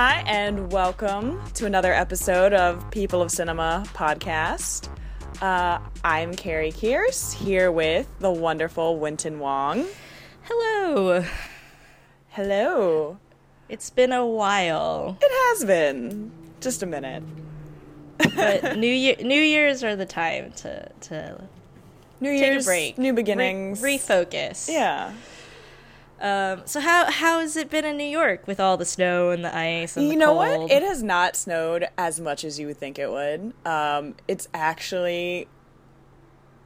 Hi, and welcome to another episode of People of Cinema podcast. Uh, I'm Kerri Kears here with the wonderful Wynton Wong. Hello. Hello. It's been a while. It has been just a minute. but New Year New Year's are the time to to New take Year's, a break, new beginnings, Re- refocus. Yeah. Um, so how how has it been in New York with all the snow and the ice and you the know cold? what? It has not snowed as much as you would think it would. Um, it's actually,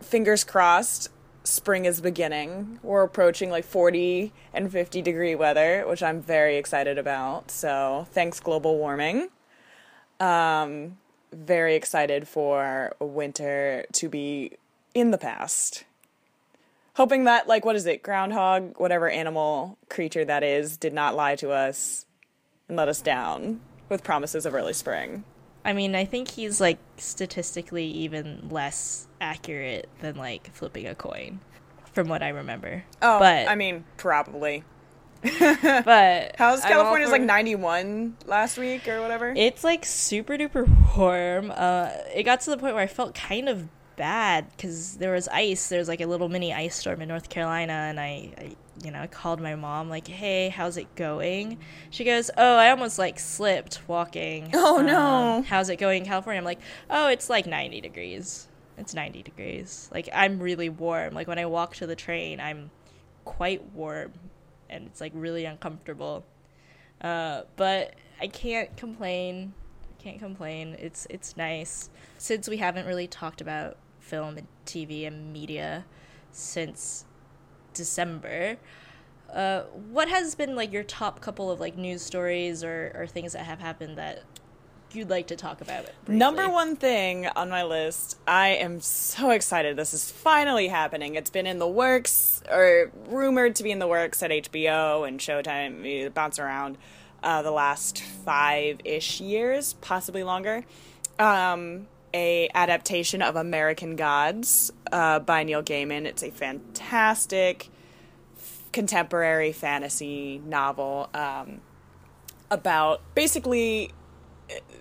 fingers crossed, spring is beginning. We're approaching like 40 and 50 degree weather, which I'm very excited about. So thanks, global warming. Um, very excited for winter to be in the past. Hoping that, like, what is it? Groundhog, whatever animal creature that is, did not lie to us and let us down with promises of early spring. I mean, I think he's like statistically even less accurate than like flipping a coin, from what I remember. Oh, but I mean, probably. but How's California's for- like 91 last week or whatever? It's like super duper warm. Uh, it got to the point where I felt kind of bad because there was ice. There was like a little mini ice storm in North Carolina, and I, I, you know, I called my mom like, "Hey, how's it going?" She goes, "Oh, I almost like slipped walking." Oh, Um, no. how's it going in California? I'm like, "Oh, it's like 90 degrees. It's 90 degrees. Like I'm really warm. Like when I walk to the train, I'm quite warm, and it's like really uncomfortable." Uh, but I can't complain. Can't complain. It's it's nice since we haven't really talked about film and TV and media since December. Uh, what has been like your top couple of like news stories or, or things that have happened that you'd like to talk about? briefly? Number one thing on my list, I am so excited this is finally happening. It's been in the works, or rumored to be in the works at HBO and Showtime, bounce around uh, the last five ish years, possibly longer. Um, a adaptation of American Gods uh, by Neil Gaiman. It's a fantastic contemporary fantasy novel um, about basically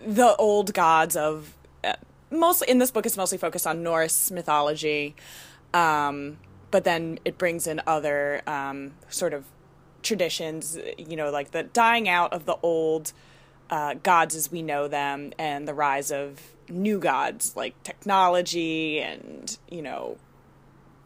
the old gods of uh, mostly in this book it's mostly focused on Norse mythology um, but then it brings in other um, sort of traditions you know like the dying out of the old uh, gods as we know them and the rise of new gods like technology and you know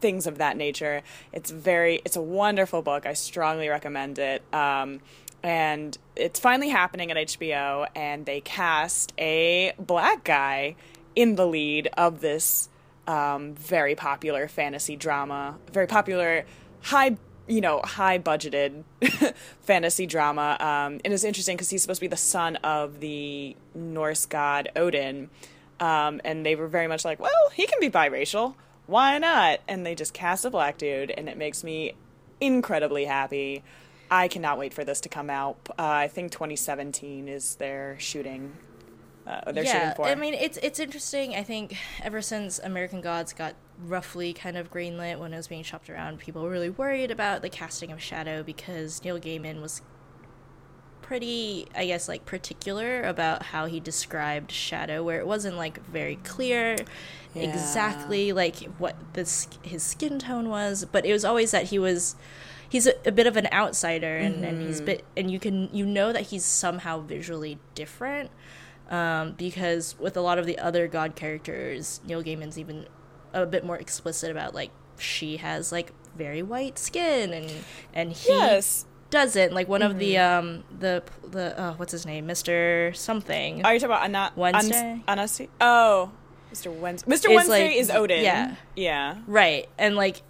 things of that nature. It's very, it's a wonderful book. I strongly recommend it. Um, and it's finally happening at HBO, and they cast a black guy in the lead of this um, very popular fantasy drama, very popular, high, you know, high budgeted fantasy drama. Um, and it's interesting because he's supposed to be the son of the Norse god Odin. Um, and they were very much like, well, he can be biracial why not? And they just cast a black dude, and it makes me incredibly happy. I cannot wait for this to come out. Uh, I think 2017 is their shooting. Uh, they're shooting yeah, for. I mean it's it's interesting. I think ever since American Gods got roughly kind of greenlit when it was being shopped around, people were really worried about the casting of Shadow because Neil Gaiman was pretty, I guess, like particular about how he described Shadow, where it wasn't like very clear Yeah. exactly like what this his skin tone was, but it was always that he was he's a, a bit of an outsider and, and he's bit and you can you know that he's somehow visually different um, because with a lot of the other god characters neil gaiman's even a bit more explicit about like she has like very white skin and and he yes. doesn't like one of the um the the uh, what's his name mr something Are you talking about Anna- Wednesday? Anasi- oh, Mr. Wednesday. Mr. Is, Wednesday like, is Odin. yeah. Yeah. Right. And like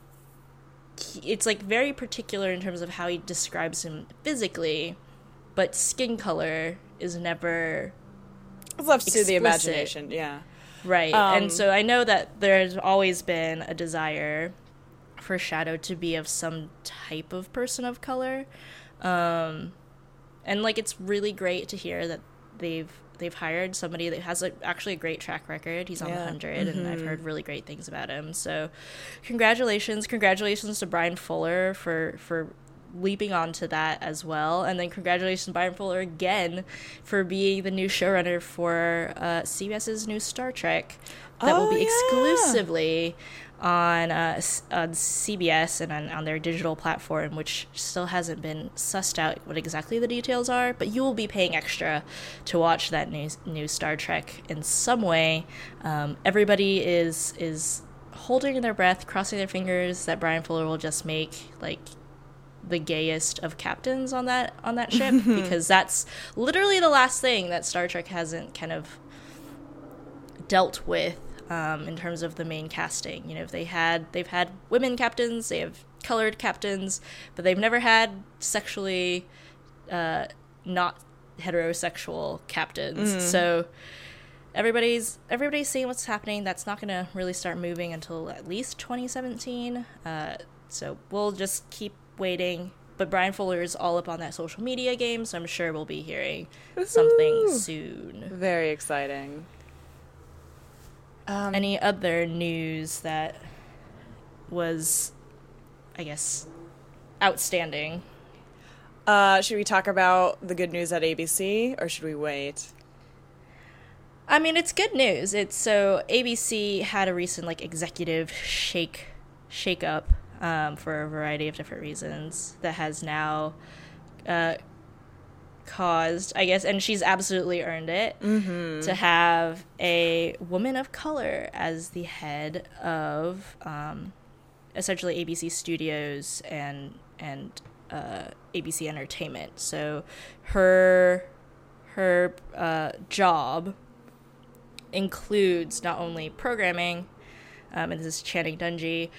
he, it's like very particular in terms of how he describes him physically, but skin color is never It's left to the imagination. Yeah. right. Um, and so I know that there's always been a desire for Shadow to be of some type of person of color. Um and like it's really great to hear that they've they've hired somebody that has a, actually a great track record. He's on Yeah. the 100 and I've heard really great things about him. So congratulations, congratulations to Bryan Fuller for for leaping onto that as well. And then congratulations, Bryan Fuller, again for being the new showrunner for uh, CBS's new Star Trek that Oh, will be yeah. exclusively on, uh, on CBS and on, on their digital platform, which still hasn't been sussed out what exactly the details are. But you will be paying extra to watch that new new Star Trek in some way. Um, everybody is is holding their breath, crossing their fingers that Bryan Fuller will just make like the gayest of captains on that on that ship because that's literally the last thing that Star Trek hasn't kind of dealt with um, in terms of the main casting. You know, they had they've had women captains, they have colored captains, but they've never had sexually uh, not heterosexual captains. So everybody's everybody's seeing what's happening. That's not going to really start moving until at least 2017. Uh, so we'll just keep waiting. But Bryan Fuller is all up on that social media game, so I'm sure we'll be hearing something soon. Very exciting. Um, Any other news that was, I guess, outstanding? uh, should we talk about the good news at ABC or should we wait? I mean, it's good news. It's so ABC had a recent like executive shake shake up um, for a variety of different reasons that has now uh, caused, I guess, and she's absolutely earned it to have a woman of color as the head of um, essentially ABC Studios and and uh, ABC Entertainment. So her her uh, job includes not only programming, um, and this is Channing Dungey,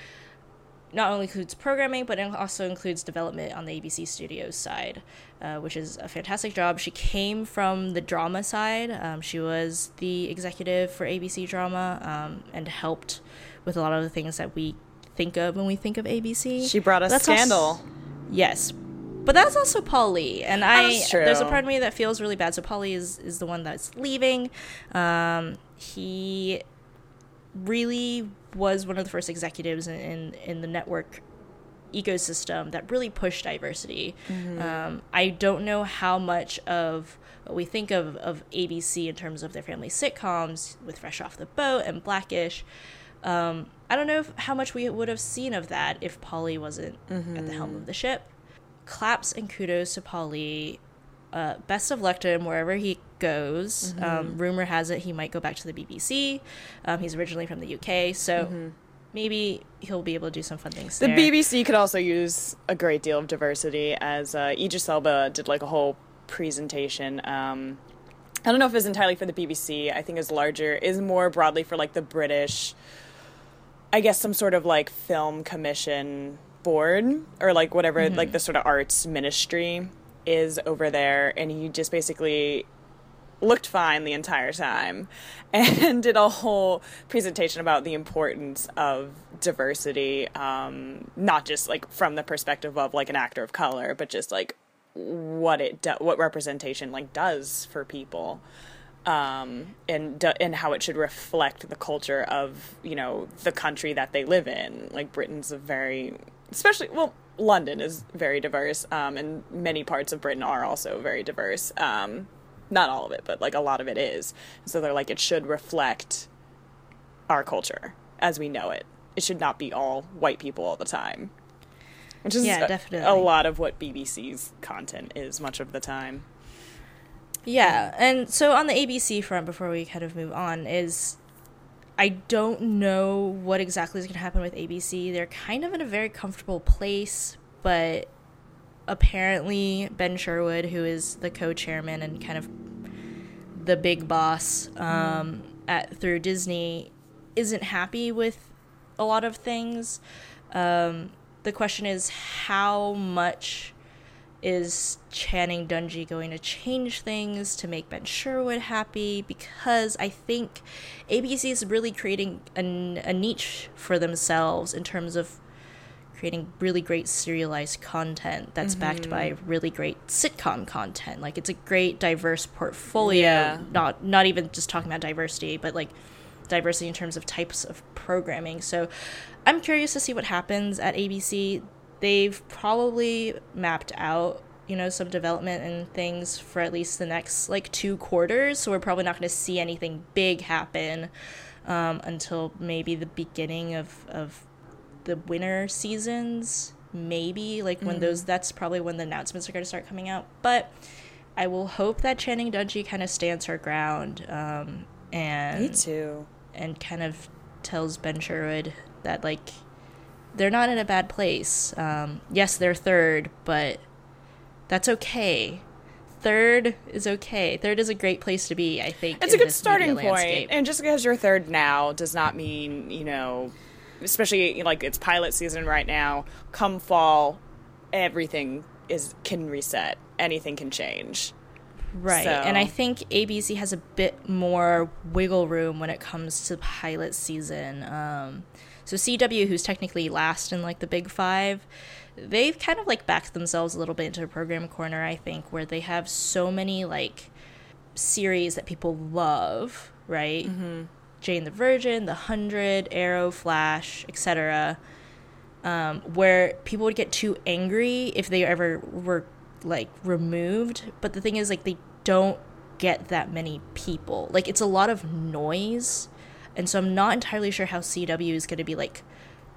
not only includes programming, but it also includes development on the ABC Studios side, uh, which is a fantastic job. She came from the drama side. Um, she was the executive for ABC Drama um, and helped with a lot of the things that we think of when we think of ABC. She brought us That's also- Scandal. Yes. But that's also Paul Lee, and I there's a part of me that feels really bad. So Paul Lee is, is the one that's leaving. Um, he really was one of the first executives in, in, in the network ecosystem that really pushed diversity. Um, I don't know how much of what we think of, of ABC in terms of their family sitcoms with Fresh Off the Boat and Blackish. Um, I don't know if, how much we would have seen of that if Paul Lee wasn't at the helm of the ship. Claps and kudos to Paul Lee. Uh, best of luck to him wherever he goes. Um, rumor has it he might go back to the BBC. Um, he's originally from the UK, so maybe he'll be able to do some fun things The there. BBC could also use a great deal of diversity, as uh, Idris Elba did like a whole presentation. Um, I don't know if it's entirely for the BBC. I think is larger, is more broadly for like the British. I guess some sort of like film commission board or like whatever like the sort of arts ministry is over there, and he just basically looked fine the entire time and did a whole presentation about the importance of diversity um, not just like from the perspective of like an actor of color but just like what it do- what representation like does for people um, and do- and how it should reflect the culture of you know the country that they live in. Like Britain's a very especially well London is very diverse um, and many parts of Britain are also very diverse um, not all of it, but like a lot of it is. So they're like, it should reflect our culture as we know it. It should not be all white people all the time. Which is Yeah, a- definitely. a lot of what BBC's content is much of the time. Yeah, and so on the ABC front, before we kind of move on, is I don't know what exactly is going to happen with ABC. They're kind of in a very comfortable place, but apparently Ben Sherwood, who is the co-chairman and kind of the big boss um, at through Disney, isn't happy with a lot of things. Um, the question is how much is Channing Dungey going to change things to make Ben Sherwood happy? Because I think ABC is really creating a, a niche for themselves in terms of creating really great serialized content that's mm-hmm. backed by really great sitcom content. Like it's a great diverse portfolio. Yeah. Not not even just talking about diversity, but like diversity in terms of types of programming. So I'm curious to see what happens at ABC. They've probably mapped out you know some development and things for at least the next like two quarters. So we're probably not going to see anything big happen um, until maybe the beginning of of the winter seasons maybe like when mm-hmm. those that's probably when the announcements are going to start coming out. But i will hope that channing dungey kind of stands her ground um, and me too. and kind of tells ben sherwood that like they're not in a bad place um, yes they're third but that's okay third is okay. Third is a great place to be, I think. It's a good starting point. And just because you're third now does not mean, you know, especially like it's pilot season right now. Come fall, everything is can reset. Anything can change. Right. So. And I think ABC has a bit more wiggle room when it comes to pilot season. Um, so CW, who's technically last in like the big five, they've kind of like backed themselves a little bit into a program corner, I think, where they have so many like series that people love, right? Mm-hmm. Jane the Virgin, The Hundred, Arrow, Flash, etc. Um, where people would get too angry if they ever were like removed. But the thing is, like, they don't get that many people. Like, it's a lot of noise. And so I'm not entirely sure how CW is going to be like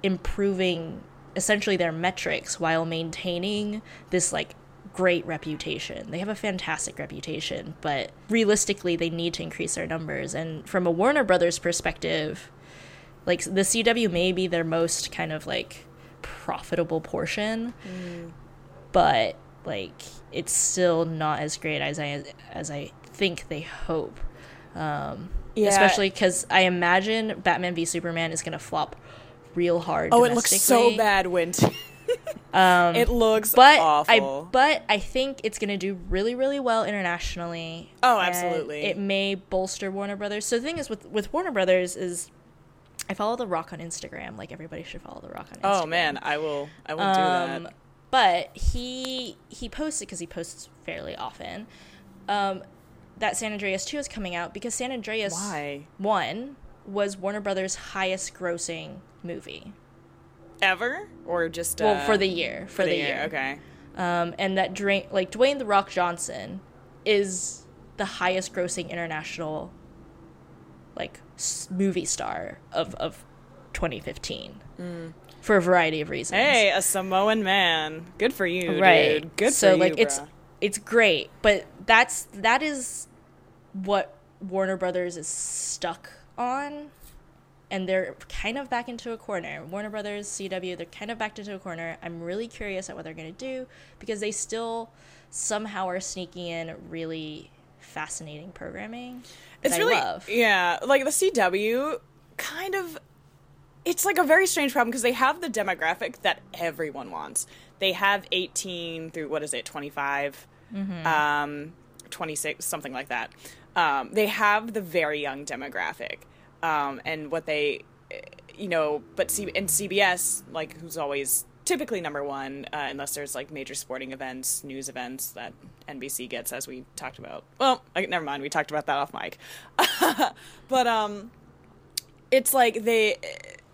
improving essentially their metrics while maintaining this like great reputation. They have a fantastic reputation, but realistically, they need to increase their numbers. And from a Warner Brothers perspective, like the CW may be their most kind of like profitable portion, mm. but like it's still not as great as I as I think they hope. Um, yeah. Especially because I imagine Batman v Superman is going to flop real hard. Oh, it looks so bad, Wint. um, it looks but awful. I but I think it's gonna do really really well internationally. Oh, absolutely. It may bolster Warner Brothers. So the thing is with with Warner Brothers is. I follow The Rock on Instagram. Like everybody should follow The Rock on Instagram. Oh man, I will. I will um, do that. Um, but he he posted because he posts fairly often. Um, that San Andreas 2 is coming out because San Andreas Why? 1 was Warner Brothers' highest grossing movie ever, or just uh, well for the year for, for the, the year. year. Okay. Um, and that Dwayne, like Dwayne the Rock Johnson, is the highest grossing international like movie star of of 2015 mm. for a variety of reasons. Hey, a Samoan man, good for you, right? Dude. Good so, for like, you, it's it's great, but that's that is what Warner Brothers is stuck on and they're kind of back into a corner. Warner Brothers, CW, they're kind of backed into a corner. I'm really curious at what they're going to do because they still somehow are sneaking in really fascinating programming. It's really love. yeah, like the CW kind of it's like a very strange problem because they have the demographic that everyone wants. They have 18 through what is it, 25, mm-hmm. um, 26, something like that. Um, they have the very young demographic um, and what they, you know, but C- and CBS, like who's always typically number one, uh, unless there's like major sporting events, news events that NBC gets, as we talked about. Well, never mind, we talked about that off mic. but um, it's like they,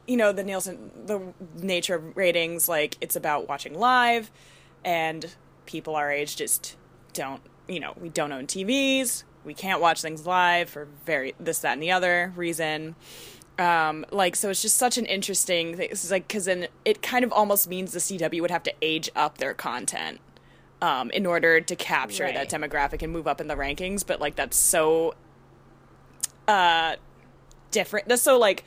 you know, the Nielsen, the nature of ratings, like it's about watching live, and people our age just don't, you know, we don't own TVs we can't watch things live for very this that and the other reason. Um, like so it's just such an interesting thing. It's like because then it kind of almost means the cw would have to age up their content um, in order to capture right. that demographic and move up in the rankings. But like that's so uh different. That's so like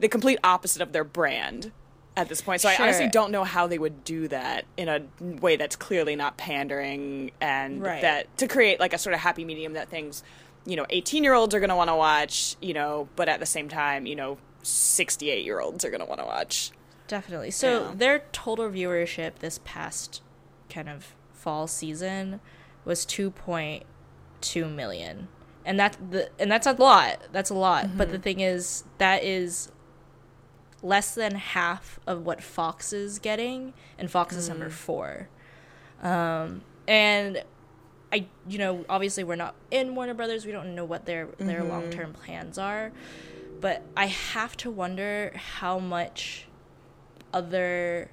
the complete opposite of their brand at this point. So sure. I honestly don't know how they would do that in a way that's clearly not pandering and right. that to create like a sort of happy medium that things, you know, 18 year olds are going to want to watch, you know, but at the same time, you know, 68 year olds are going to want to watch. Definitely. So yeah. their total viewership this past kind of fall season was 2.2 million. And that's the and that's a lot. That's a lot. Mm-hmm. But the thing is that is less than half of what Fox is getting, and Fox mm. is number mm. four. Um, and I, you know, obviously we're not in Warner Brothers. We don't know what their their mm-hmm. long term plans are, but I have to wonder how much other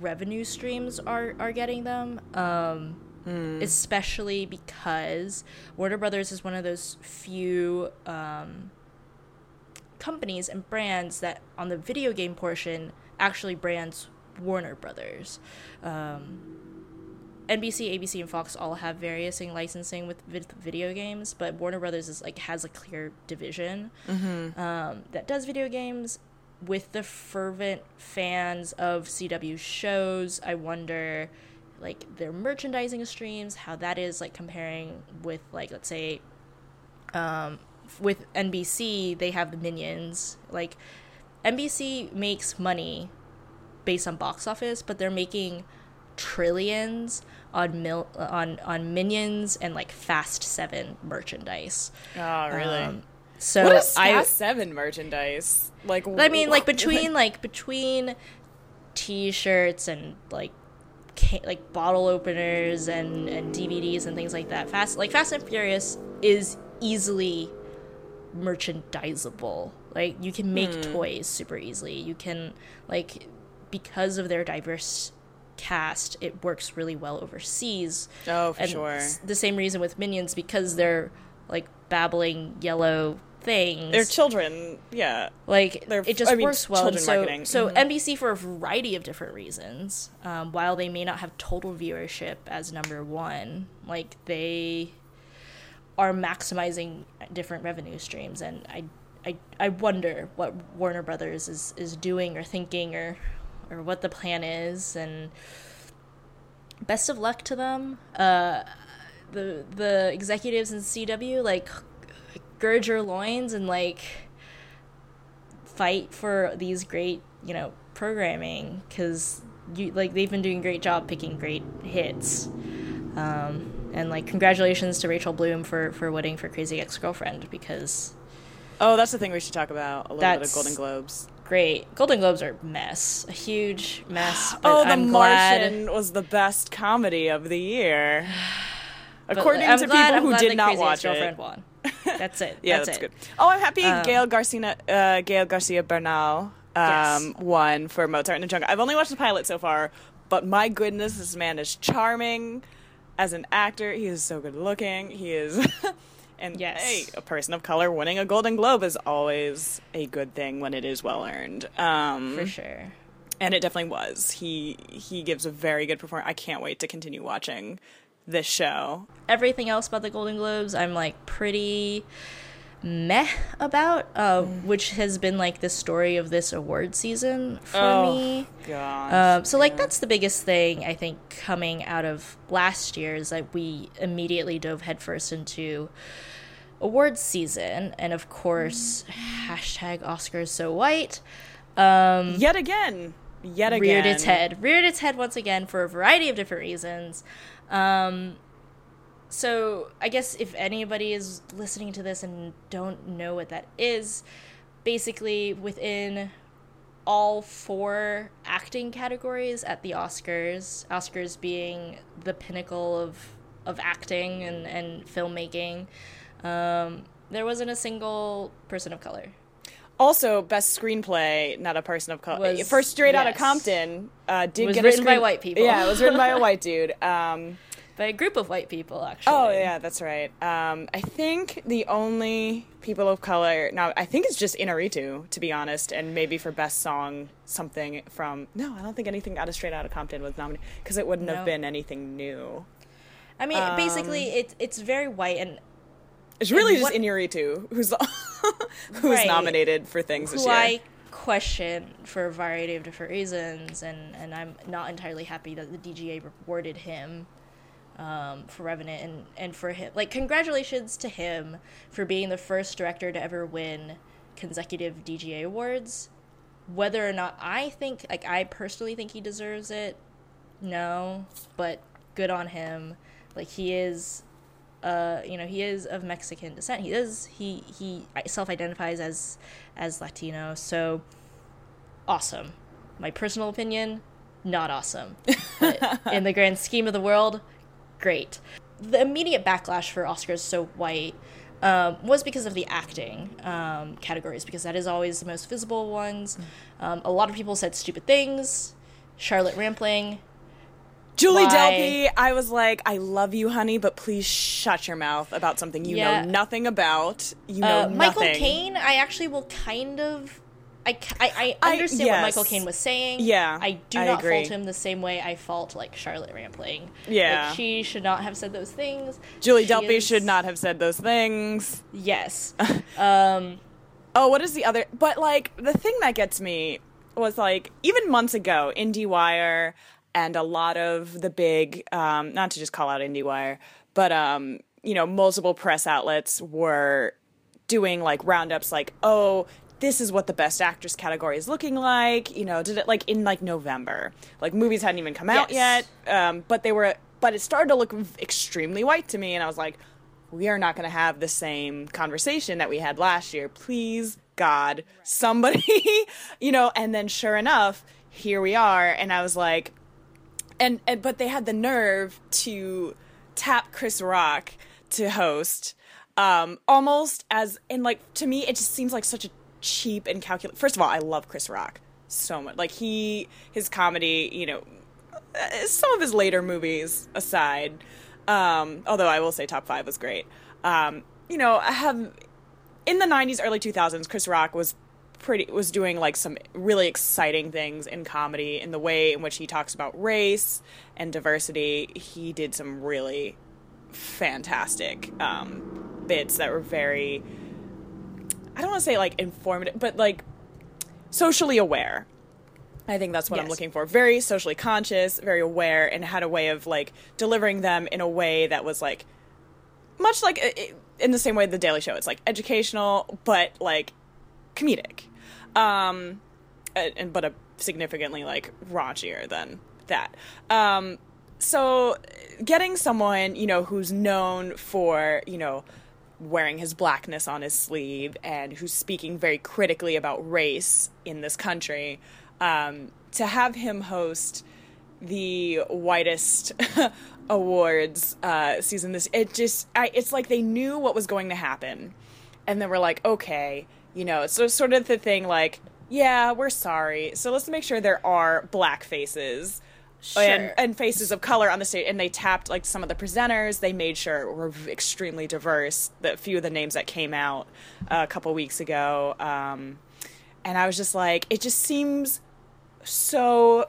revenue streams are are getting them. Um, Hmm. especially because Warner Brothers is one of those few um, companies and brands that on the video game portion actually brands Warner Brothers. Um, NBC, ABC, and Fox all have various licensing with, with video games, but Warner Brothers is like has a clear division um, that does video games. With the fervent fans of CW shows, I wonder, like their merchandising streams, how that is like comparing with like let's say, um, with NBC they have the Minions. Like NBC makes money based on box office, but they're making trillions on mil- on on Minions and like Fast Seven merchandise. Oh, really? Um, so what is I Fast Seven merchandise? Like, I mean, like between like between T-shirts and like ca- like bottle openers and and DVDs and things like that. Fast like Fast and Furious is easily merchandisable. Like you can make Hmm. toys super easily. You can like because of their diverse cast, it works really well overseas. Oh, for and sure. the same reason with Minions because they're like babbling yellow things. They're children. Yeah. Like They're- it just I mean, works well. So, marketing. so Mhm. NBC for a variety of different reasons, um, while they may not have total viewership as number one, like they are maximizing different revenue streams, and I, I, I wonder what Warner Brothers is is doing or thinking or, or what the plan is, and best of luck to them. Uh, the the executives in CW like gird your loins and like fight for these great you know programming because you like they've been doing a great job picking great hits um, and like congratulations to rachel bloom for for winning for crazy ex-girlfriend because Oh, that's the thing we should talk about. A little bit of Golden Globes. great golden globes are a mess a huge mess oh, The i'm glad Martian was the best comedy of the year, according I'm to glad- people I'm who did not Crazy watch it. Ex-Girlfriend won that's it Yeah, that's, that's, it good. Oh, I'm happy Um, Gael Garcia, uh, Gael Garcia Bernal um, Yes. won for Mozart in the Jungle. I've only watched the pilot so far, but my goodness, this man is charming as an actor. He is so good looking. He is, and Yes. hey, a person of color winning a Golden Globe is always a good thing when it is well earned. Um, for sure and it definitely was. He he gives a very good performance. I can't wait to continue watching this show. everything else about the Golden Globes, I'm like pretty meh about, uh, Mm. which has been like the story of this award season for Oh, me. Gosh. Um, so like that's the biggest thing I think coming out of last year is that we immediately dove headfirst into awards season, and of course hashtag Oscars so white. Um, yet again, yet again, reared its head reared its head once again for a variety of different reasons um so i guess if anybody is listening to this and don't know what that is basically within all four acting categories at the oscars oscars being the pinnacle of of acting and and filmmaking um there wasn't a single person of color Also, best screenplay, not a person of color. Was- First, Straight yes. Compton uh, did Was get written a by screen- white people. Yeah, it was written by a white dude. Um, by a group of white people actually oh yeah, that's right. Um, I think the only people of color now, I think it's just Inaritu, to be honest, and maybe for best song something from. No, I don't think anything out of Straight Outta Compton was nominated because it wouldn't No. have been anything new. I mean, Um, basically, it's it's very white, and It's really And just what- Inaritu who's who's Right. nominated for things this who year. I question for a variety of different reasons, and and I'm not entirely happy that the DGA rewarded him um, for Revenant, and and for him, like, congratulations to him for being the first director to ever win consecutive DGA awards. Whether or not I think, like, I personally think he deserves it, no, but good on him. Like, he is uh, you know, he is of Mexican descent. He is he he self-identifies as as Latino. So awesome. My personal opinion, not awesome. But in the grand scheme of the world, great. The immediate backlash for Oscars so white um, was because of the acting um, categories, because that is always the most visible ones. Um, a lot of people said stupid things Charlotte Rampling. Julie? Delpy, I was like, I love you, honey, but please shut your mouth about something you Yeah. know nothing about. You know Uh, Michael. Caine, I actually will kind of. I, I, I I- understand what. Michael Caine was saying. Yeah, I do I not agree. fault him the same way I fault like Charlotte Rampling. Yeah. like, she should not have said those things. Julie She Delpy is- should not have said those things. Yes. um. Oh, what is the other? But like the thing that gets me was like even months ago, IndieWire and a lot of the big, um, not to just call out IndieWire, but um, you know, multiple press outlets were doing like roundups, like oh. This is what the best actress category is looking like. You know, did it like in like November? Like movies hadn't even come out Yes. yet, um, but they were. But it started to look extremely white to me, and I was like, we are not going to have the same conversation that we had last year. Please, God, somebody, you know, and then sure enough, here we are. And I was like, and, and, but they had the nerve to tap Chris Rock to host, um, almost as, and like, to me, it just seems like such a cheap and calculated. First of all, I love Chris Rock so much. Like, he, his comedy, you know, uh, some of his later movies aside, um, although I will say top five was great. Um, you know, I have in the '90s, early 2000s, Chris Rock was pretty was doing like some really exciting things in comedy in the way in which he talks about race and diversity. He did some really fantastic um, bits that were very I don't want to say like informative, but like socially aware. I think that's what I'm looking for. Very socially conscious, very aware, and had a way of like delivering them in a way that was like much like in the same way the Daily Show. It's like educational, but like comedic, um, and and- but a significantly like raunchier than that. Um, so getting someone you know who's known for you know wearing his blackness on his sleeve and who's speaking very critically about race in this country um, to have him host the whitest awards uh, season this it just I, it's like they knew what was going to happen. And then we're like okay you know so sort of the thing like yeah we're sorry. So let's make sure there are black faces Sure. and faces of color on the stage and they tapped like some of the presenters they made sure were extremely diverse the few of the names that came out uh, a couple weeks ago um, and i was just like it just seems so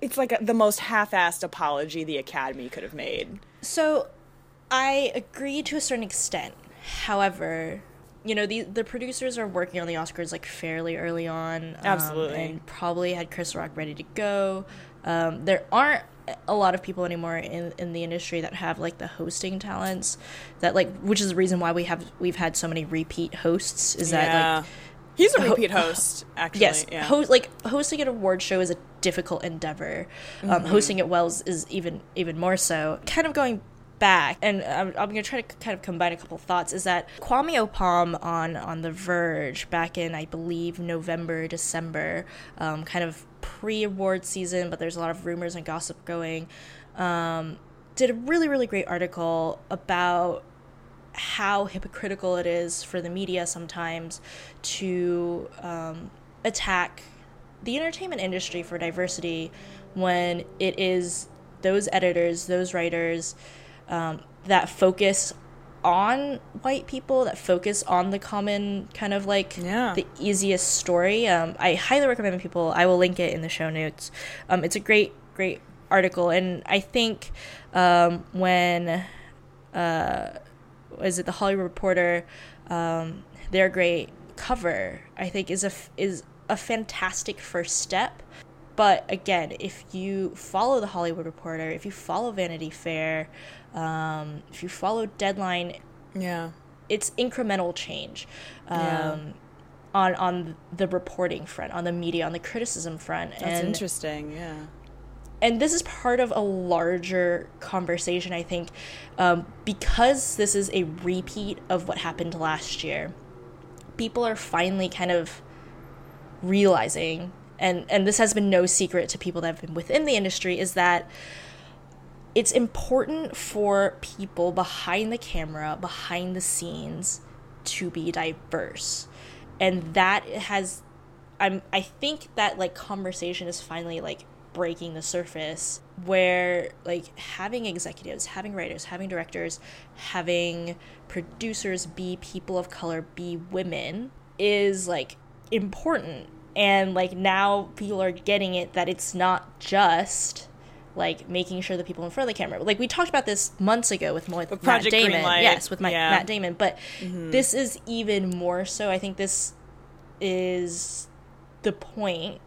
it's like a, the most half-assed apology the academy could have made So, I agree to a certain extent. However, you know the the producers are working on the Oscars like fairly early on, um, Absolutely. and probably had Chris Rock ready to go. Um, there aren't a lot of people anymore in in the industry that have like the hosting talents that like which is the reason why we have we've had so many repeat hosts is that yeah like he's a ho- repeat host actually yes yeah. ho- like hosting an award show is a difficult endeavor um, Mm-hmm. hosting it well is, is even even more so kind of going back and i'm, I'm going to try to kind of combine a couple thoughts is that kwame opam on on the verge back in i believe november december um, kind of pre-award season but there's a lot of rumors and gossip going um, did a really really great article about how hypocritical it is for the media sometimes to um, attack the entertainment industry for diversity when it is those editors, those writers um, that focus on white people, that focus on the common kind of like Yeah. the easiest story. Um, I highly recommend people. I will link it in the show notes. Um, it's a great, great article, and I think um, when uh, is it the Hollywood Reporter? Um, their great cover, I think, is a f- is a fantastic first step. But again, if you follow the Hollywood Reporter, if you follow Vanity Fair, um, if you follow Deadline, yeah it's incremental change um, Yeah. on on the reporting front, on the media, on the criticism front. that's and interesting yeah and this is part of a larger conversation i think um, because this is a repeat of what happened last year people are finally kind of realizing and and this has been no secret to people that have been within the industry is that it's important for people behind the camera behind the scenes to be diverse. And that has i'm i think that like conversation is finally like breaking the surface where like having executives having writers having directors having producers be people of color be women is like important and like now people are getting it that it's not just like making sure the people in front of the camera like we talked about this months ago with, with, with Matt Damon Greenlight. yes with my, yeah. Matt Damon but mm-hmm. this is even more so I think this is the point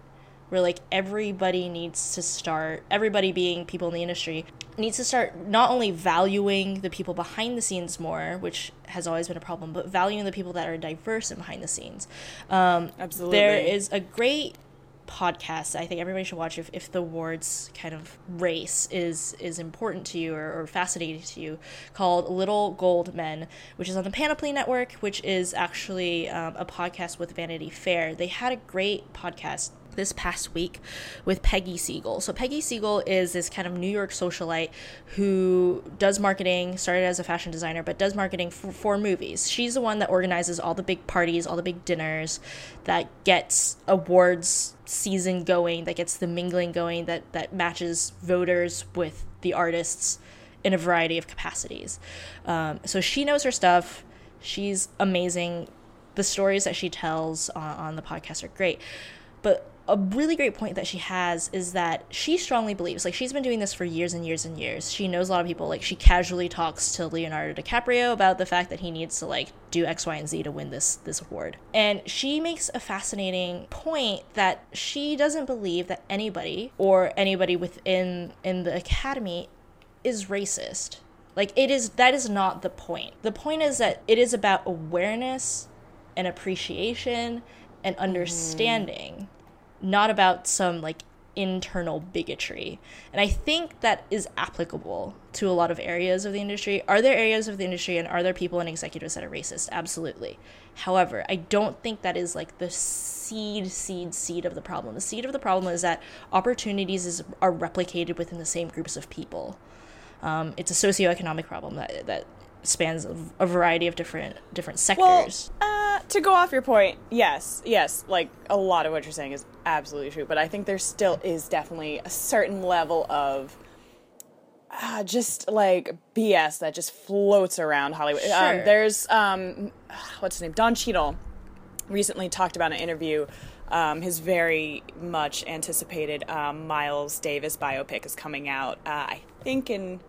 where like everybody needs to start everybody being people in the industry needs to start not only valuing the people behind the scenes more which has always been a problem but valuing the people that are diverse and behind the scenes. Um, absolutely. there is a great podcast i think everybody should watch if, if the awards kind of race is is important to you or, or fascinating to you called little gold men which is on the panoply network which is actually um, a podcast with vanity fair. They had a great podcast this past week with Peggy Siegal. So, Peggy Siegal is this kind of New York socialite who does marketing, started as a fashion designer, but does marketing for, for movies. She's the one that organizes all the big parties, all the big dinners, that gets awards season going, that gets the mingling going, that, that matches voters with the artists in a variety of capacities. Um, so, she knows her stuff. She's amazing. The stories that she tells on, the podcast are great. But a really great point that she has is that she strongly believes like she's been doing this for years and years and years. She knows a lot of people like she casually talks to leonardo dicaprio about the fact that he needs to like do x y and z to win this this award. And she makes a fascinating point that she doesn't believe that anybody or anybody within in the academy is racist. Like it is that is not the point. The point is that it is about awareness and appreciation and understanding. mm not about some like internal bigotry. And I think that is applicable to a lot of areas of the industry. Are there areas of the industry and are there people and executives that are racist? Absolutely. However, I don't think that is like the seed, seed, seed of the problem. The seed of the problem is that opportunities is, are replicated within the same groups of people. Um, it's a socioeconomic problem that, that spans a, a variety of different different sectors. Well, uh, to go off your point, yes, yes, like a lot of what you're saying is absolutely true, but I think there still is definitely a certain level of uh, just like BS that just floats around Hollywood. Um, sure. Um, there's um, what's his name? Don Cheadle recently talked about an interview. Um, his very much anticipated um, Miles Davis biopic is coming out. Uh, I think in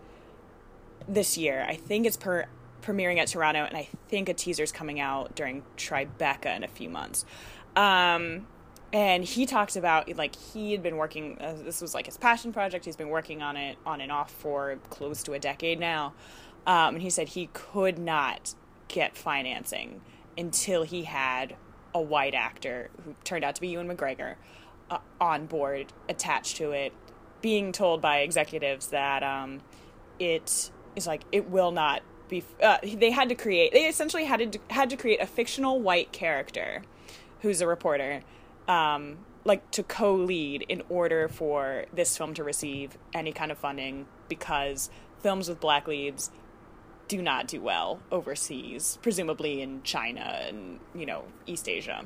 this year. I think it's per premiering at Toronto, and I think a teaser's coming out during Tribeca in a few months. Um, and he talked about like he had been working uh, this was like his passion project he's been working on it on and off for close to a decade now um, and he said he could not get financing until he had a white actor who turned out to be ewan mcgregor uh, on board attached to it being told by executives that um, it is like it will not be uh, they had to create they essentially had to had to create a fictional white character who's a reporter um, like to co-lead in order for this film to receive any kind of funding because films with black leads do not do well overseas, presumably in China and you know East Asia,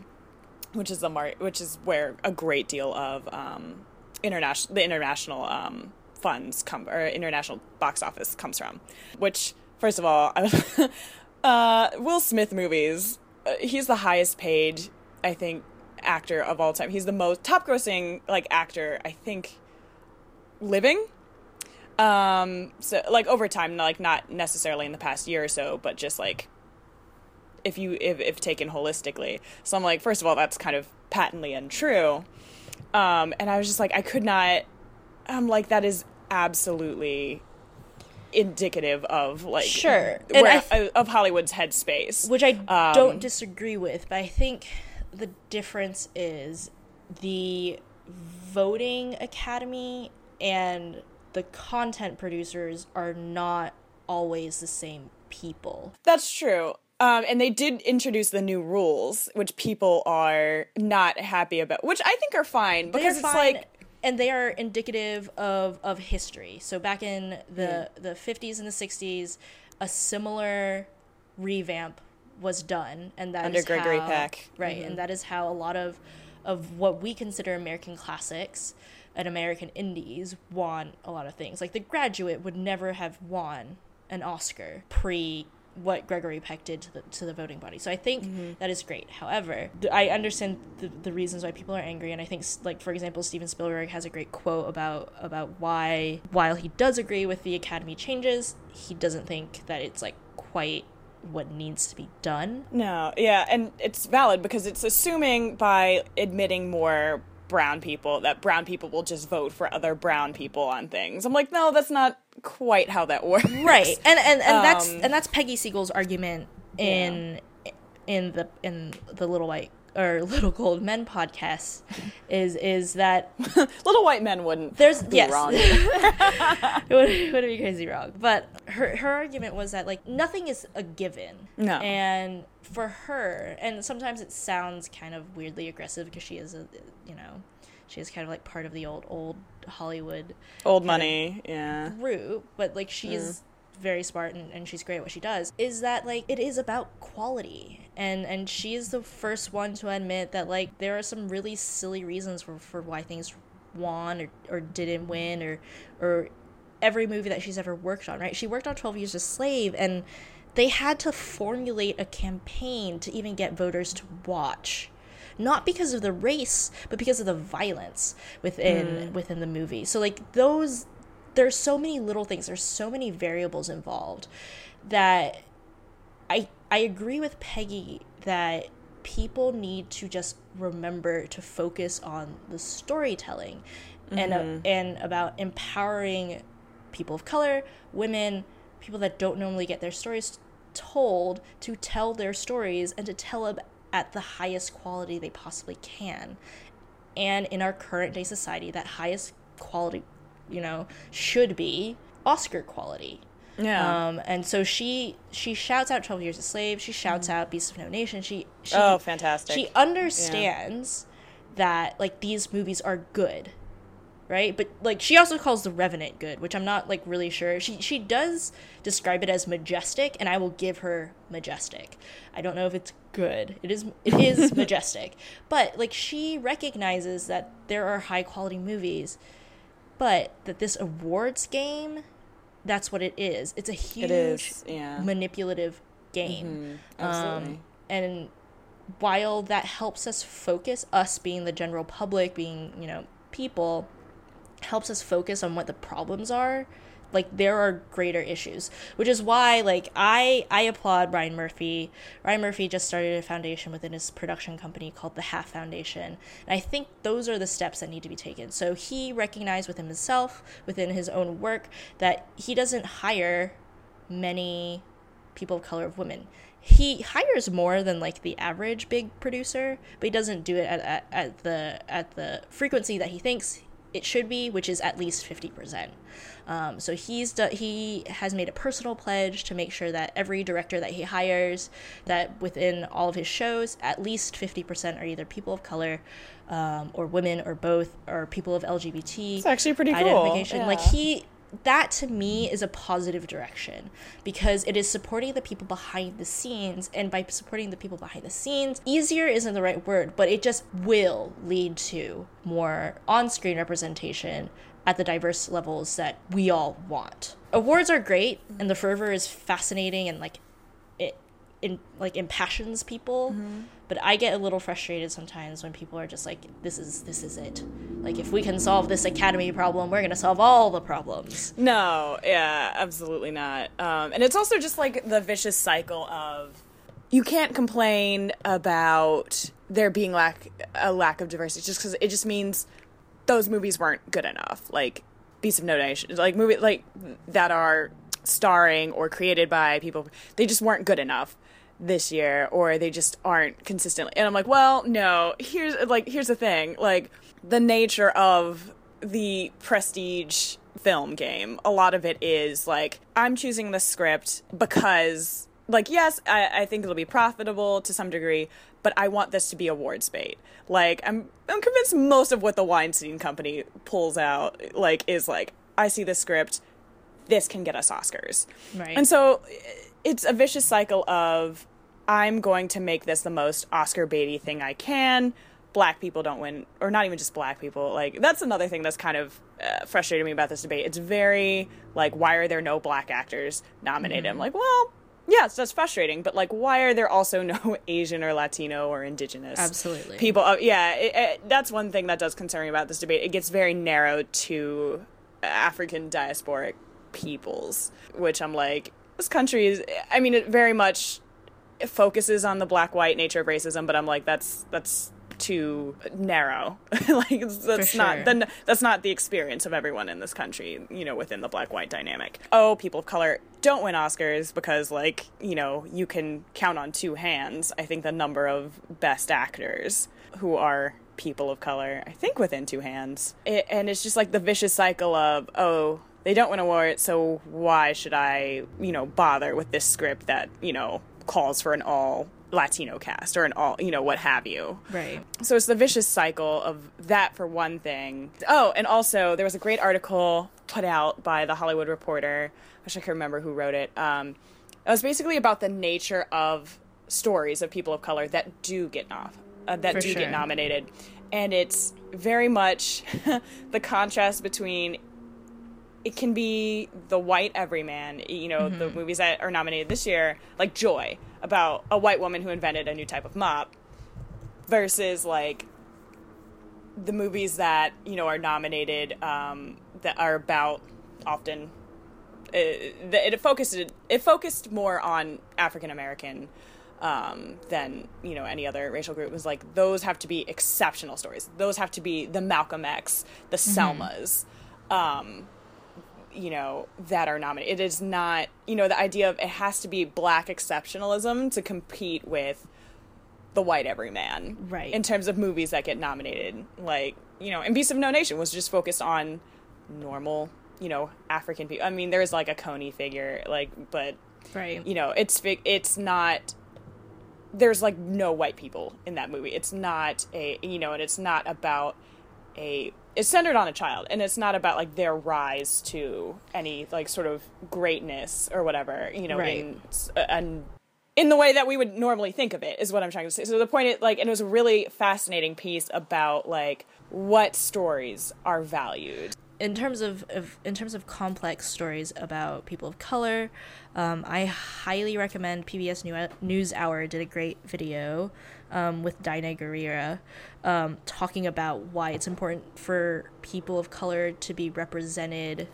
which is the mar- which is where a great deal of um, international the international um, funds come or international box office comes from. Which, first of all, uh, Will Smith movies. Uh, he's the highest paid, I think, actor of all time. He's the most top grossing like actor I think living. Um so like over time like not necessarily in the past year or so, but just like if you if if taken holistically. So I'm like first of all that's kind of patently untrue. Um and I was just like I could not I'm like that is absolutely indicative of like sure where, th- of Hollywood's headspace, which I um, don't disagree with. But I think the difference is the voting academy and the content producers are not always the same people. That's true. Um, and they did introduce the new rules, which people are not happy about, which I think are fine because it's like and they are indicative of of history. So back in the mm. the 50s and the 60s, a similar revamp was done, and that under Gregory how, Peck, right? Mm-hmm. And that is how a lot of of what we consider American classics and American Indies won a lot of things. Like The Graduate would never have won an Oscar pre what Gregory Peck did to the to the voting body. So I think mm-hmm. that is great. However, th- I understand the, the reasons why people are angry, and I think like for example, Steven Spielberg has a great quote about about why while he does agree with the Academy changes, he doesn't think that it's like quite what needs to be done. No, yeah, and it's valid because it's assuming by admitting more brown people that brown people will just vote for other brown people on things. I'm like, no, that's not quite how that works. Right. And and, and um, that's and that's Peggy Siegal's argument in yeah. in the in the little white or little gold men podcast is is that little white men wouldn't there's yes wrong. it would it would be crazy wrong. But her her argument was that like nothing is a given. No. And for her, and sometimes it sounds kind of weirdly aggressive because she is a, you know, she is kind of like part of the old old Hollywood old money, yeah, group. But like she's mm. very smart and, and she's great at what she does. Is that like it is about quality, and and she is the first one to admit that like there are some really silly reasons for for why things won or, or didn't win or or every movie that she's ever worked on, right? She worked on 12 Years a Slave and they had to formulate a campaign to even get voters to watch not because of the race but because of the violence within mm. within the movie so like those there's so many little things there's so many variables involved that i i agree with peggy that people need to just remember to focus on the storytelling mm-hmm. and uh, mm-hmm. and about empowering people of color women people that don't normally get their stories told to tell their stories and to tell them at the highest quality they possibly can. And in our current day society, that highest quality, you know, should be Oscar quality. Yeah. Um, and so she she shouts out Twelve Years a Slave. She shouts mm. out Beasts of No Nation. She, she oh fantastic. She understands yeah. that like these movies are good right? But like she also calls the Revenant good, which I'm not like really sure. She she does describe it as majestic, and I will give her majestic. I don't know if it's good. It is it is majestic, but like she recognizes that there are high quality movies, but that this awards game, that's what it is. It's a huge yeah. manipulative game. Mm-hmm. Absolutely. Um, and while that helps us focus, us being the general public, being you know people helps us focus on what the problems are like there are greater issues which is why like i i applaud ryan murphy. Ryan murphy just started a foundation within his production company called the half foundation and i think those are the steps that need to be taken. So he recognized within himself within his own work that he doesn't hire many people of color of women. He hires more than like the average big producer but he doesn't do it at, at, at the at the frequency that he thinks it should be, which is at least 50%. Um, so he's do- he has made a personal pledge to make sure that every director that he hires, that within all of his shows, at least 50% are either people of color um, or women or both or people of LGBT. It's actually pretty cool. Yeah. Like he that to me is a positive direction because it is supporting the people behind the scenes and by supporting the people behind the scenes easier isn't the right word but it just will lead to more on-screen representation at the diverse levels that we all want awards are great and the fervor is fascinating and like it in like impassions people mm-hmm. But i get a little frustrated sometimes when people are just like this is this is it. Like if we can solve this academy problem we're going to solve all the problems. No yeah absolutely not. Um, and it's also just like the vicious cycle of you can't complain about there being lack a lack of diversity just because it just means those movies weren't good enough. Like Beasts of No Nation like movie like that are starring or created by people they just weren't good enough this year or they just aren't consistently and i'm like well no here's like here's the thing like the nature of the prestige film game a lot of it is like i'm choosing the script because like yes I, I think it'll be profitable to some degree but i want this to be awards bait. Like i'm i'm convinced most of what the weinstein company pulls out like is like i see the script this can get us oscars. Right. And so it's a vicious cycle of I'm going to make this the most Oscar baity thing I can, black people don't win, or not even just black people. Like that's another thing that's kind of uh, frustrated me about this debate. It's very like, why are there no black actors nominated? I'm like, well, yeah, yes, that's frustrating, but like, why are there also no Asian or Latino or Indigenous Absolutely. people? Uh, yeah, it, it, that's one thing that does concern me about this debate. It gets very narrow to African diasporic peoples, which I'm like, this country is. I mean, it very much focuses on the black-white nature of racism, but I'm like, that's that's too narrow. like that's For not then that's not the experience of everyone in this country, you know, within the black-white dynamic. Oh, people of color don't win Oscars because like, you know, you can count on two hands. I think the number of best actors who are people of color, I think within two hands. It, and it's just like the vicious cycle of, oh, they don't win awards, so why should I, you know, bother with this script that, you know, calls for an all Latino cast or an all, you know, what have you. Right. So it's the vicious cycle of that for one thing. Oh, and also there was a great article put out by the Hollywood Reporter. I wish I could remember who wrote it. Um, it was basically about the nature of stories of people of color that do get off, uh, that For do sure. get nominated, and it's very much the contrast between it can be the white everyman, you know, the Mm-hmm. movies that are nominated this year, like Joy, about a white woman who invented a new type of mop, versus like the movies that, you know, are nominated um, that are about often. Uh, it, it focused it focused more on African American um, than you know any other racial group. It was like those have to be exceptional stories. Those have to be the Malcolm X, the Selmas. Um, you know that are nominated. It is not you know the idea of it has to be black exceptionalism to compete with the white everyman, Right. In terms of movies that get nominated, like you know, and Beast of No Nation was just focused on normal, you know, African people. I mean, there's like a Kony figure, like, but Right. you know, it's fi- it's not. There's like no white people in that movie. It's not a you know, and it's not about a. It's centered on a child, and it's not about like their rise to any like sort of greatness or whatever. You know, Right. in s- uh, and in the way that we would normally think of it is what I'm trying to say. So the point is like, and it was a really fascinating piece about like what stories are valued. In terms of, of in terms of complex stories about people of color, um, I highly recommend PBS New- News Hour did a great video um, with Danai Gurira um, talking about why it's important for people of color to be represented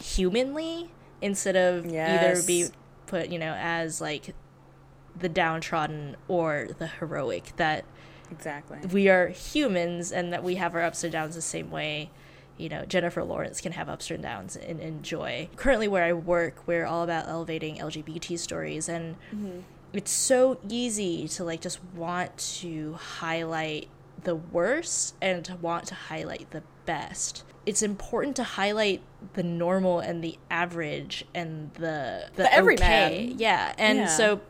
humanly instead of either be put you know as like the downtrodden or the heroic that Exactly. we are humans and that we have our ups and downs the same way you know jennifer lawrence can have ups and downs and enjoy currently where i work we're all about elevating lgbt stories and it's so easy to like just want to highlight the worst and to want to highlight the best it's important to highlight the normal and the average and the the, The everyman. okay. yeah and Yeah. so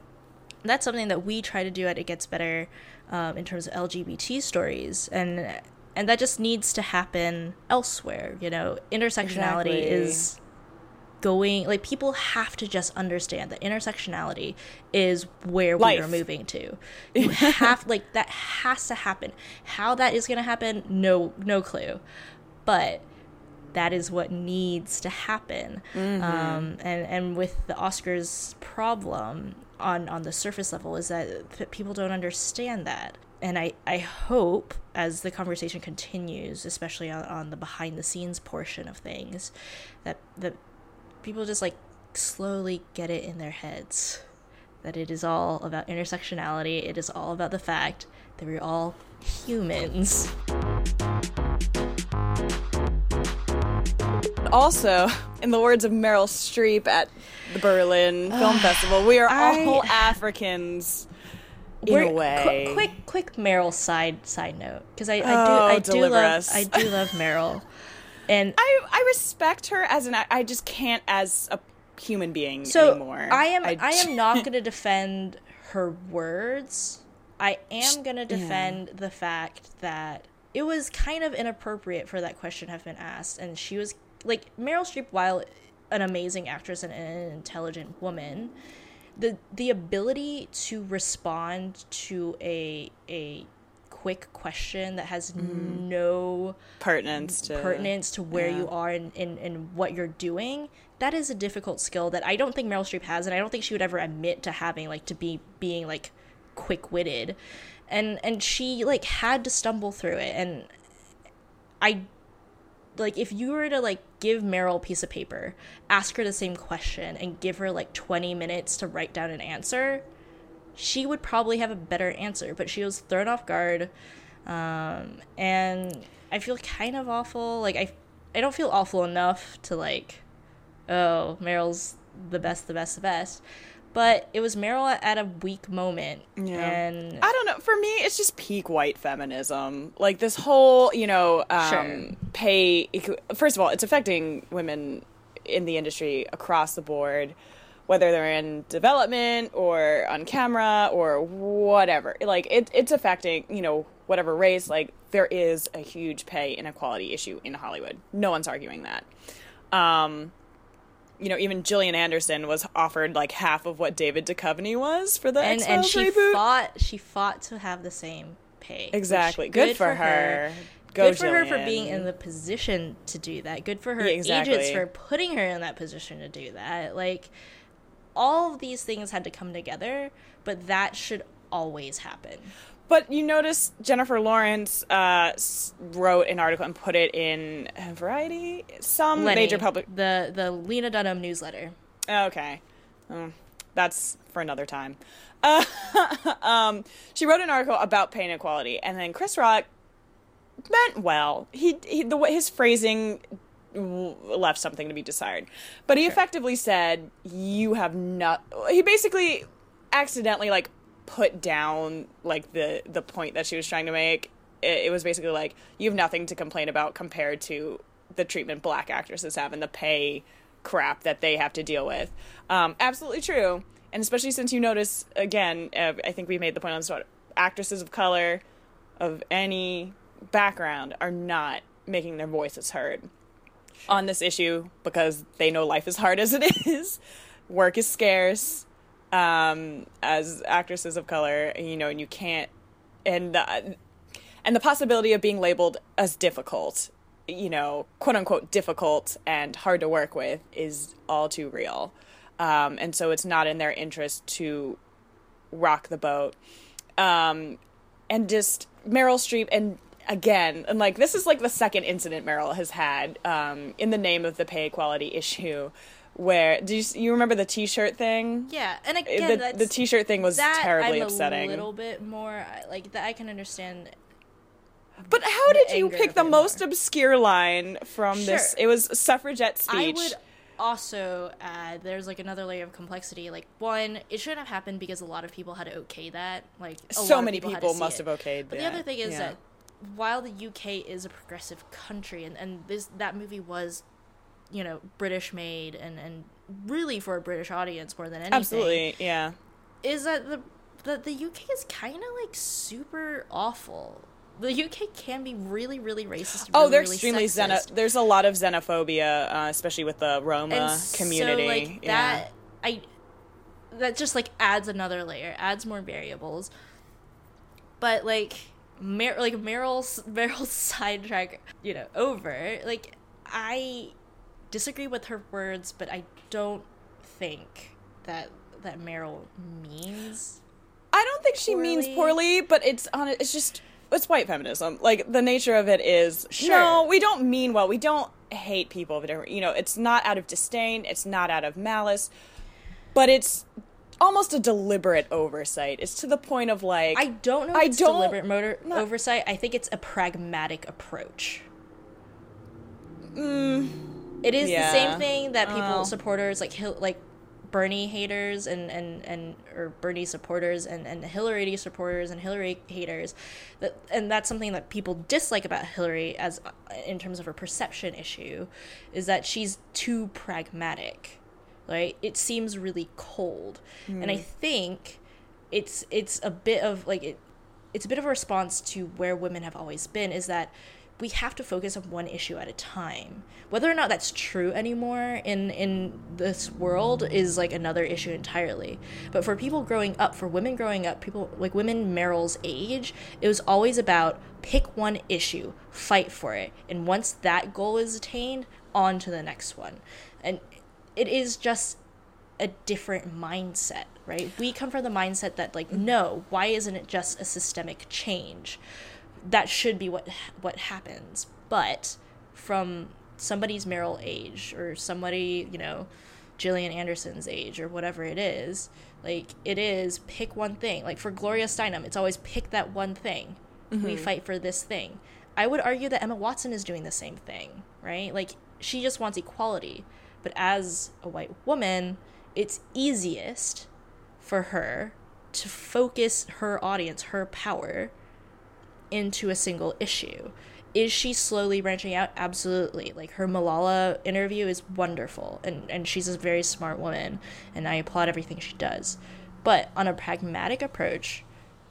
that's something that we try to do at It Gets Better um, in terms of LGBT stories, and and that just needs to happen elsewhere. You know, intersectionality Exactly. is going like people have to just understand that intersectionality is where we are moving to. You have like that has to happen. How that is going to happen, no no clue, but that is what needs to happen. Um, and and with the Oscars problem on on the surface level is that people don't understand that. And I, I hope as the conversation continues, especially on, on the behind the scenes portion of things, that that people just like slowly get it in their heads that it is all about intersectionality. It is all about the fact that we're all humans. Also, in the words of Meryl Streep at the Berlin Film Festival, we are I- all Africans in We're- a way. qu- quick, quick Meryl side side note because I, I do Oh, I do love us. I do love Meryl, and I I respect her as an. I just can't as a human being so anymore. I am I, am not going to defend her words. I am going to defend the fact that it was kind of inappropriate for that question to have been asked, and she was like Meryl Streep, while an amazing actress and an intelligent woman, the the ability to respond to a a quick question that has mm. no Pertinence to pertinence to where yeah. you are and in, in, in what you're doing that is a difficult skill that i don't think meryl streep has and i don't think she would ever admit to having like to be being like quick-witted and and she like had to stumble through it and i like if you were to like give meryl a piece of paper ask her the same question and give her like 20 minutes to write down an answer she would probably have a better answer. But she was thrown off guard um, and i feel kind of awful. Like i i don't feel awful enough to like oh meryl's the best the best the best but it was meryl at a weak moment Yeah. and I don't know. For me, it's just peak white feminism. Like this whole, you know, um, Sure. pay. First of all, it's affecting women in the industry across the board, whether they're in development or on camera or whatever. Like it, it's affecting, you know, whatever race. Like there is a huge pay inequality issue in Hollywood. No one's arguing that. Um, you know, even Gillian Anderson was offered like half of what David Duchovny was for the and X-Files and she reboot. fought she fought to have the same pay which- Exactly. Good, for her. Go good for her for being in the position to do that. Good for her Yeah, exactly. agents for putting her in that position to do that. Like all of these things had to come together, but that should always happen. But you notice Jennifer Lawrence uh, wrote an article and put it in Variety, some Lenny, major public. the the Lena Dunham newsletter. Okay, Mm, that's for another time. Uh, um, she wrote an article about pay inequality, and then Chris Rock meant well. He, he the his phrasing left something to be desired, but he effectively said, "You have not." He basically accidentally like put down like the the point that she was trying to make. It, it was basically like, "You have nothing to complain about compared to the treatment black actresses have and the pay crap that they have to deal with." Um, absolutely true, and especially since you notice again, uh, I think we made the point on this spot. Actresses of color of any background are not making their voices heard on this issue because they know life is hard as it is. Work is scarce um, as actresses of color, you know, and you can't, and the, and the possibility of being labeled as difficult, you know, quote unquote difficult and hard to work with is all too real. Um, and so it's not in their interest to rock the boat. Um, and just Meryl Streep and again, and like this is like the second incident Meryl has had um, in the name of the pay equality issue. Where do you you remember the T-shirt thing? Yeah, and Uh, again, the, that's, the T-shirt thing was that terribly I'm upsetting. A little bit more I- like that. I can understand. But how did you pick the most more. obscure line from this? It was suffragette speech. I would also add there's like another layer of complexity. Like one, it shouldn't have happened because a lot of people had to okay that. Like a so lot of many people, people must have okayed But the other thing is yeah. that while the UK is a progressive country, and, and this that movie was, you know, British made and and really for a British audience more than anything. absolutely, yeah. is that the that the UK is kind of like super awful. The UK can be really, really racist. Oh, they're really extremely xeno. There's a lot of xenophobia, uh, especially with the Roma and community. So, like yeah. that, I that just like adds another layer, adds more variables. But like, Mer- like Meryl's Meryl's sidetrack, you know, over. Like, I disagree with her words, but I don't think that that Meryl means. I don't think she means poorly. poorly, but it's on. It's just it's white feminism. Like the nature of it is, Sure. no, we don't mean well. We don't hate people of a different. You know, it's not out of disdain. It's not out of malice, but it's almost a deliberate oversight. It's to the point of like I don't know if I it's don't- deliberate motor not- oversight. I think it's a pragmatic approach. Mm. It is Mm, yeah. the same thing that people Oh. supporters like Hil- like Bernie haters and and and or Bernie supporters and and Hillary supporters and Hillary haters that and that's something that people dislike about Hillary as uh, in terms of her perception issue is that she's too pragmatic right it seems really cold and i Hmm. think it's it's a bit of like it it's a bit of a response to where women have always been is that we have to focus on one issue at a time. Whether or not that's true anymore in in this world is like another issue entirely. But for people growing up, for women growing up, people like women Meryl's age, it was always about pick one issue, fight for it, and once that goal is attained, on to the next one. And it is just a different mindset, right? We come from the mindset that like no, why isn't it just a systemic change? That should be what what happens. But from somebody's Meryl age or somebody, you know, Gillian Anderson's age or whatever it is, like it is pick one thing. Like for Gloria Steinem, it's always pick that one thing. Mm-hmm. We fight for this thing. I would argue that Emma Watson is doing the same thing, right? Like she just wants equality. But as a white woman, it's easiest for her to focus her audience, her power into a single issue. Is she slowly branching out? Absolutely. Like her Malala interview is wonderful and, and she's a very smart woman and I applaud everything she does. But on a pragmatic approach,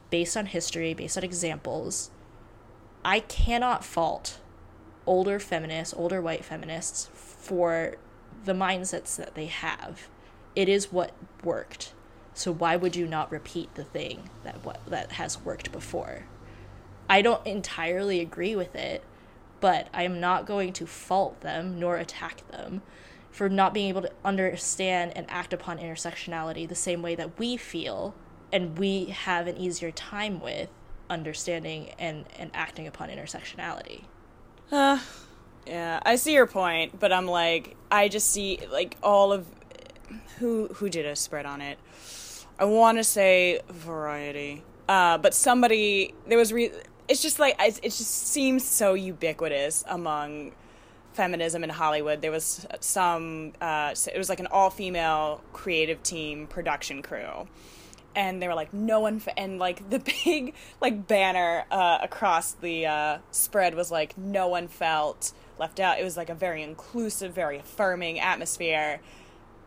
based on history, based on examples, I cannot fault older feminists, older white feminists for the mindsets that they have. It is what worked. So why would you not repeat the thing that what that has worked before? I don't entirely agree with it, but I am not going to fault them nor attack them for not being able to understand and act upon intersectionality the same way that we feel and we have an easier time with understanding and, and acting upon intersectionality. Uh, yeah, I see your point, but I'm like, I just see like all of who who did a spread on it. I want to say Variety, uh, but somebody there was re- it's just like it just seems so ubiquitous among feminism in Hollywood. There was some uh, it was like an all female creative team production crew. And they were like, no one, and like the big like banner uh, across the uh, spread was like, no one felt left out. It was like a very inclusive, very affirming atmosphere,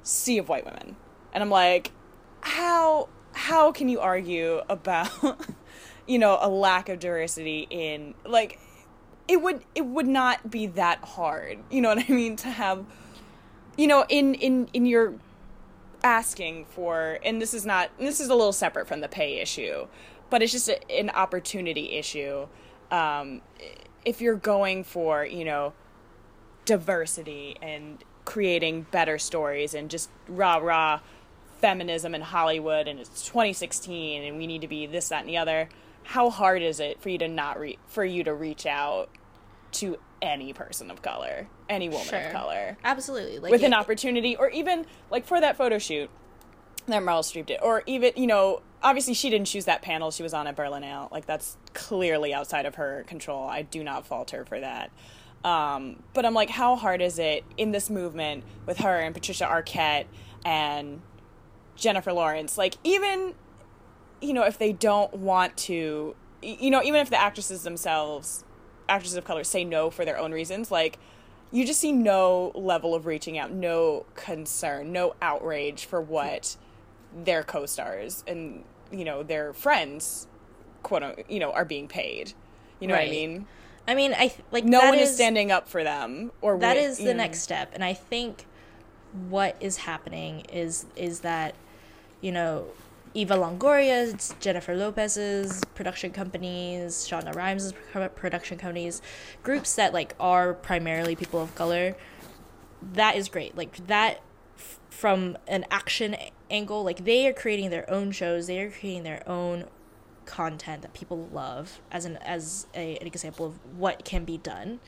sea of white women, and I'm like, how how can you argue about you know, a lack of diversity in like it would it would not be that hard. You know what I mean to have you know in in in your asking for and this is not this is a little separate from the pay issue, but it's just a, an opportunity issue. Um, if you're going for, you know, diversity and creating better stories and just rah rah feminism in Hollywood and it's 2016 and we need to be this that and the other how hard is it for you to not re- for you to reach out to any person of color, any woman sure. of color, absolutely, like with it, an opportunity, or even like for that photo shoot that Meryl Streep did, or even you know, obviously she didn't choose that panel she was on at Berlinale, like that's clearly outside of her control. I do not fault her for that. Um, but I'm like, how hard is it in this movement with her and Patricia Arquette and Jennifer Lawrence? Like even you know, if they don't want to, you know, even if the actresses themselves, actresses of color, say no for their own reasons, like, you just see no level of reaching out, no concern, no outrage for what their co stars and, you know, their friends, quote, unquote, you know, are being paid. You know right. what I mean? I mean, I like no one is, is, standing up for them, or that is the know. next step. And I think what is happening is is that you know Eva Longoria's, Jennifer Lopez's production companies, Shonda Rhimes' production companies, groups that like are primarily people of color. That is great. Like that f- from an action angle, like they are creating their own shows, they are creating their own content that people love as an as a, an example of what can be done.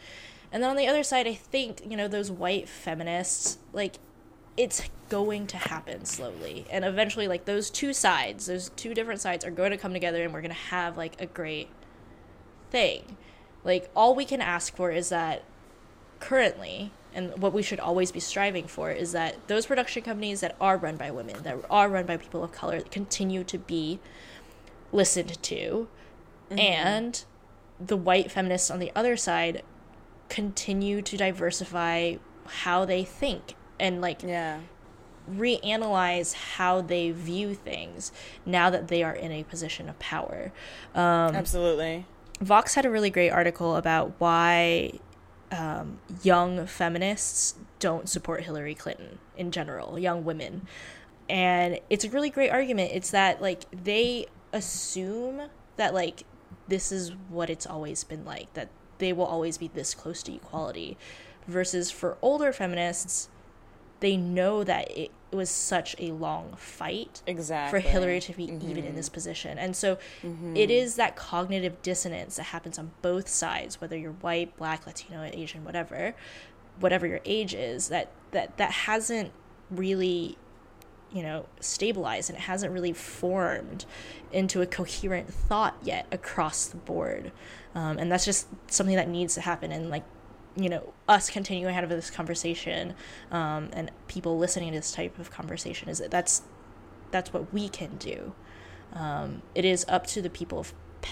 And then on the other side, I think, you know, those white feminists, like it's going to happen slowly. And eventually like those two sides those two different sides are going to come together and we're going to have like a great thing. Like all we can ask for is that currently and what we should always be striving for is that those production companies that are run by women that are run by people of color continue to be listened to. Mm-hmm. and the white feminists on the other side continue to diversify how they think and like yeah reanalyze how they view things now that they are in a position of power. Um, Absolutely. Vox had a really great article about why um, young feminists don't support Hillary Clinton in general, young women. And it's a really great argument. It's that, like, they assume that, like, this is what it's always been like, that they will always be this close to equality. Versus for older feminists, they know that it was such a long fight exactly. for Hillary to be mm-hmm. even in this position. And so mm-hmm. it is that cognitive dissonance that happens on both sides, whether you're white, black, Latino, Asian, whatever, whatever your age is, that that that hasn't really you know stabilized and it hasn't really formed into a coherent thought yet across the board um, and that's just something that needs to happen and like you know us continuing ahead of this conversation um, and people listening to this type of conversation is that that's that's what we can do um, it is up to the people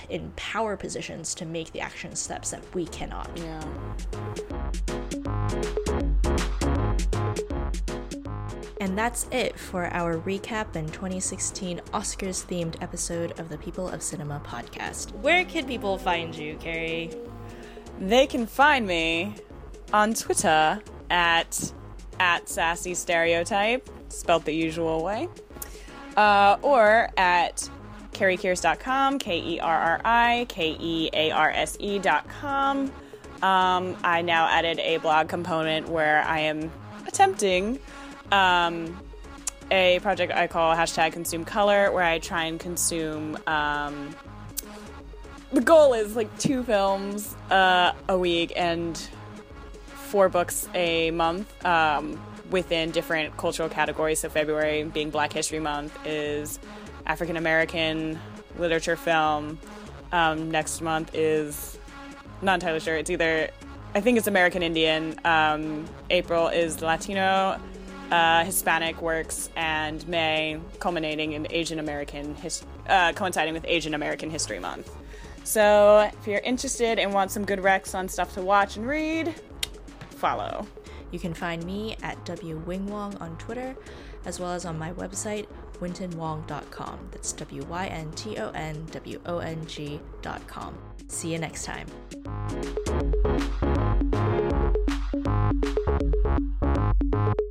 in power positions to make the action steps that we cannot yeah and that's it for our recap and 2016 Oscars themed episode of the People of Cinema podcast. Where can people find you, Kerri? They can find me on Twitter at at sassy stereotype, spelled the usual way, uh, or at kerrikearse.com, K E R R I K E A R S E.com. Um, I now added a blog component where I am attempting um, a project I call hashtag consume color, where I try and consume um, the goal is like two films uh, a week and four books a month um, within different cultural categories. So February being Black History Month is African American literature film. Um, next month is not entirely sure. It's either I think it's American Indian. Um, April is Latino, uh, Hispanic works, and May culminating in Asian American his- uh, coinciding with Asian American History Month. So if you're interested and want some good recs on stuff to watch and read, follow. You can find me at wwingwong on Twitter, as well as on my website, wyntonwong.com. That's W Y N T O N W O N G.com. See you next time.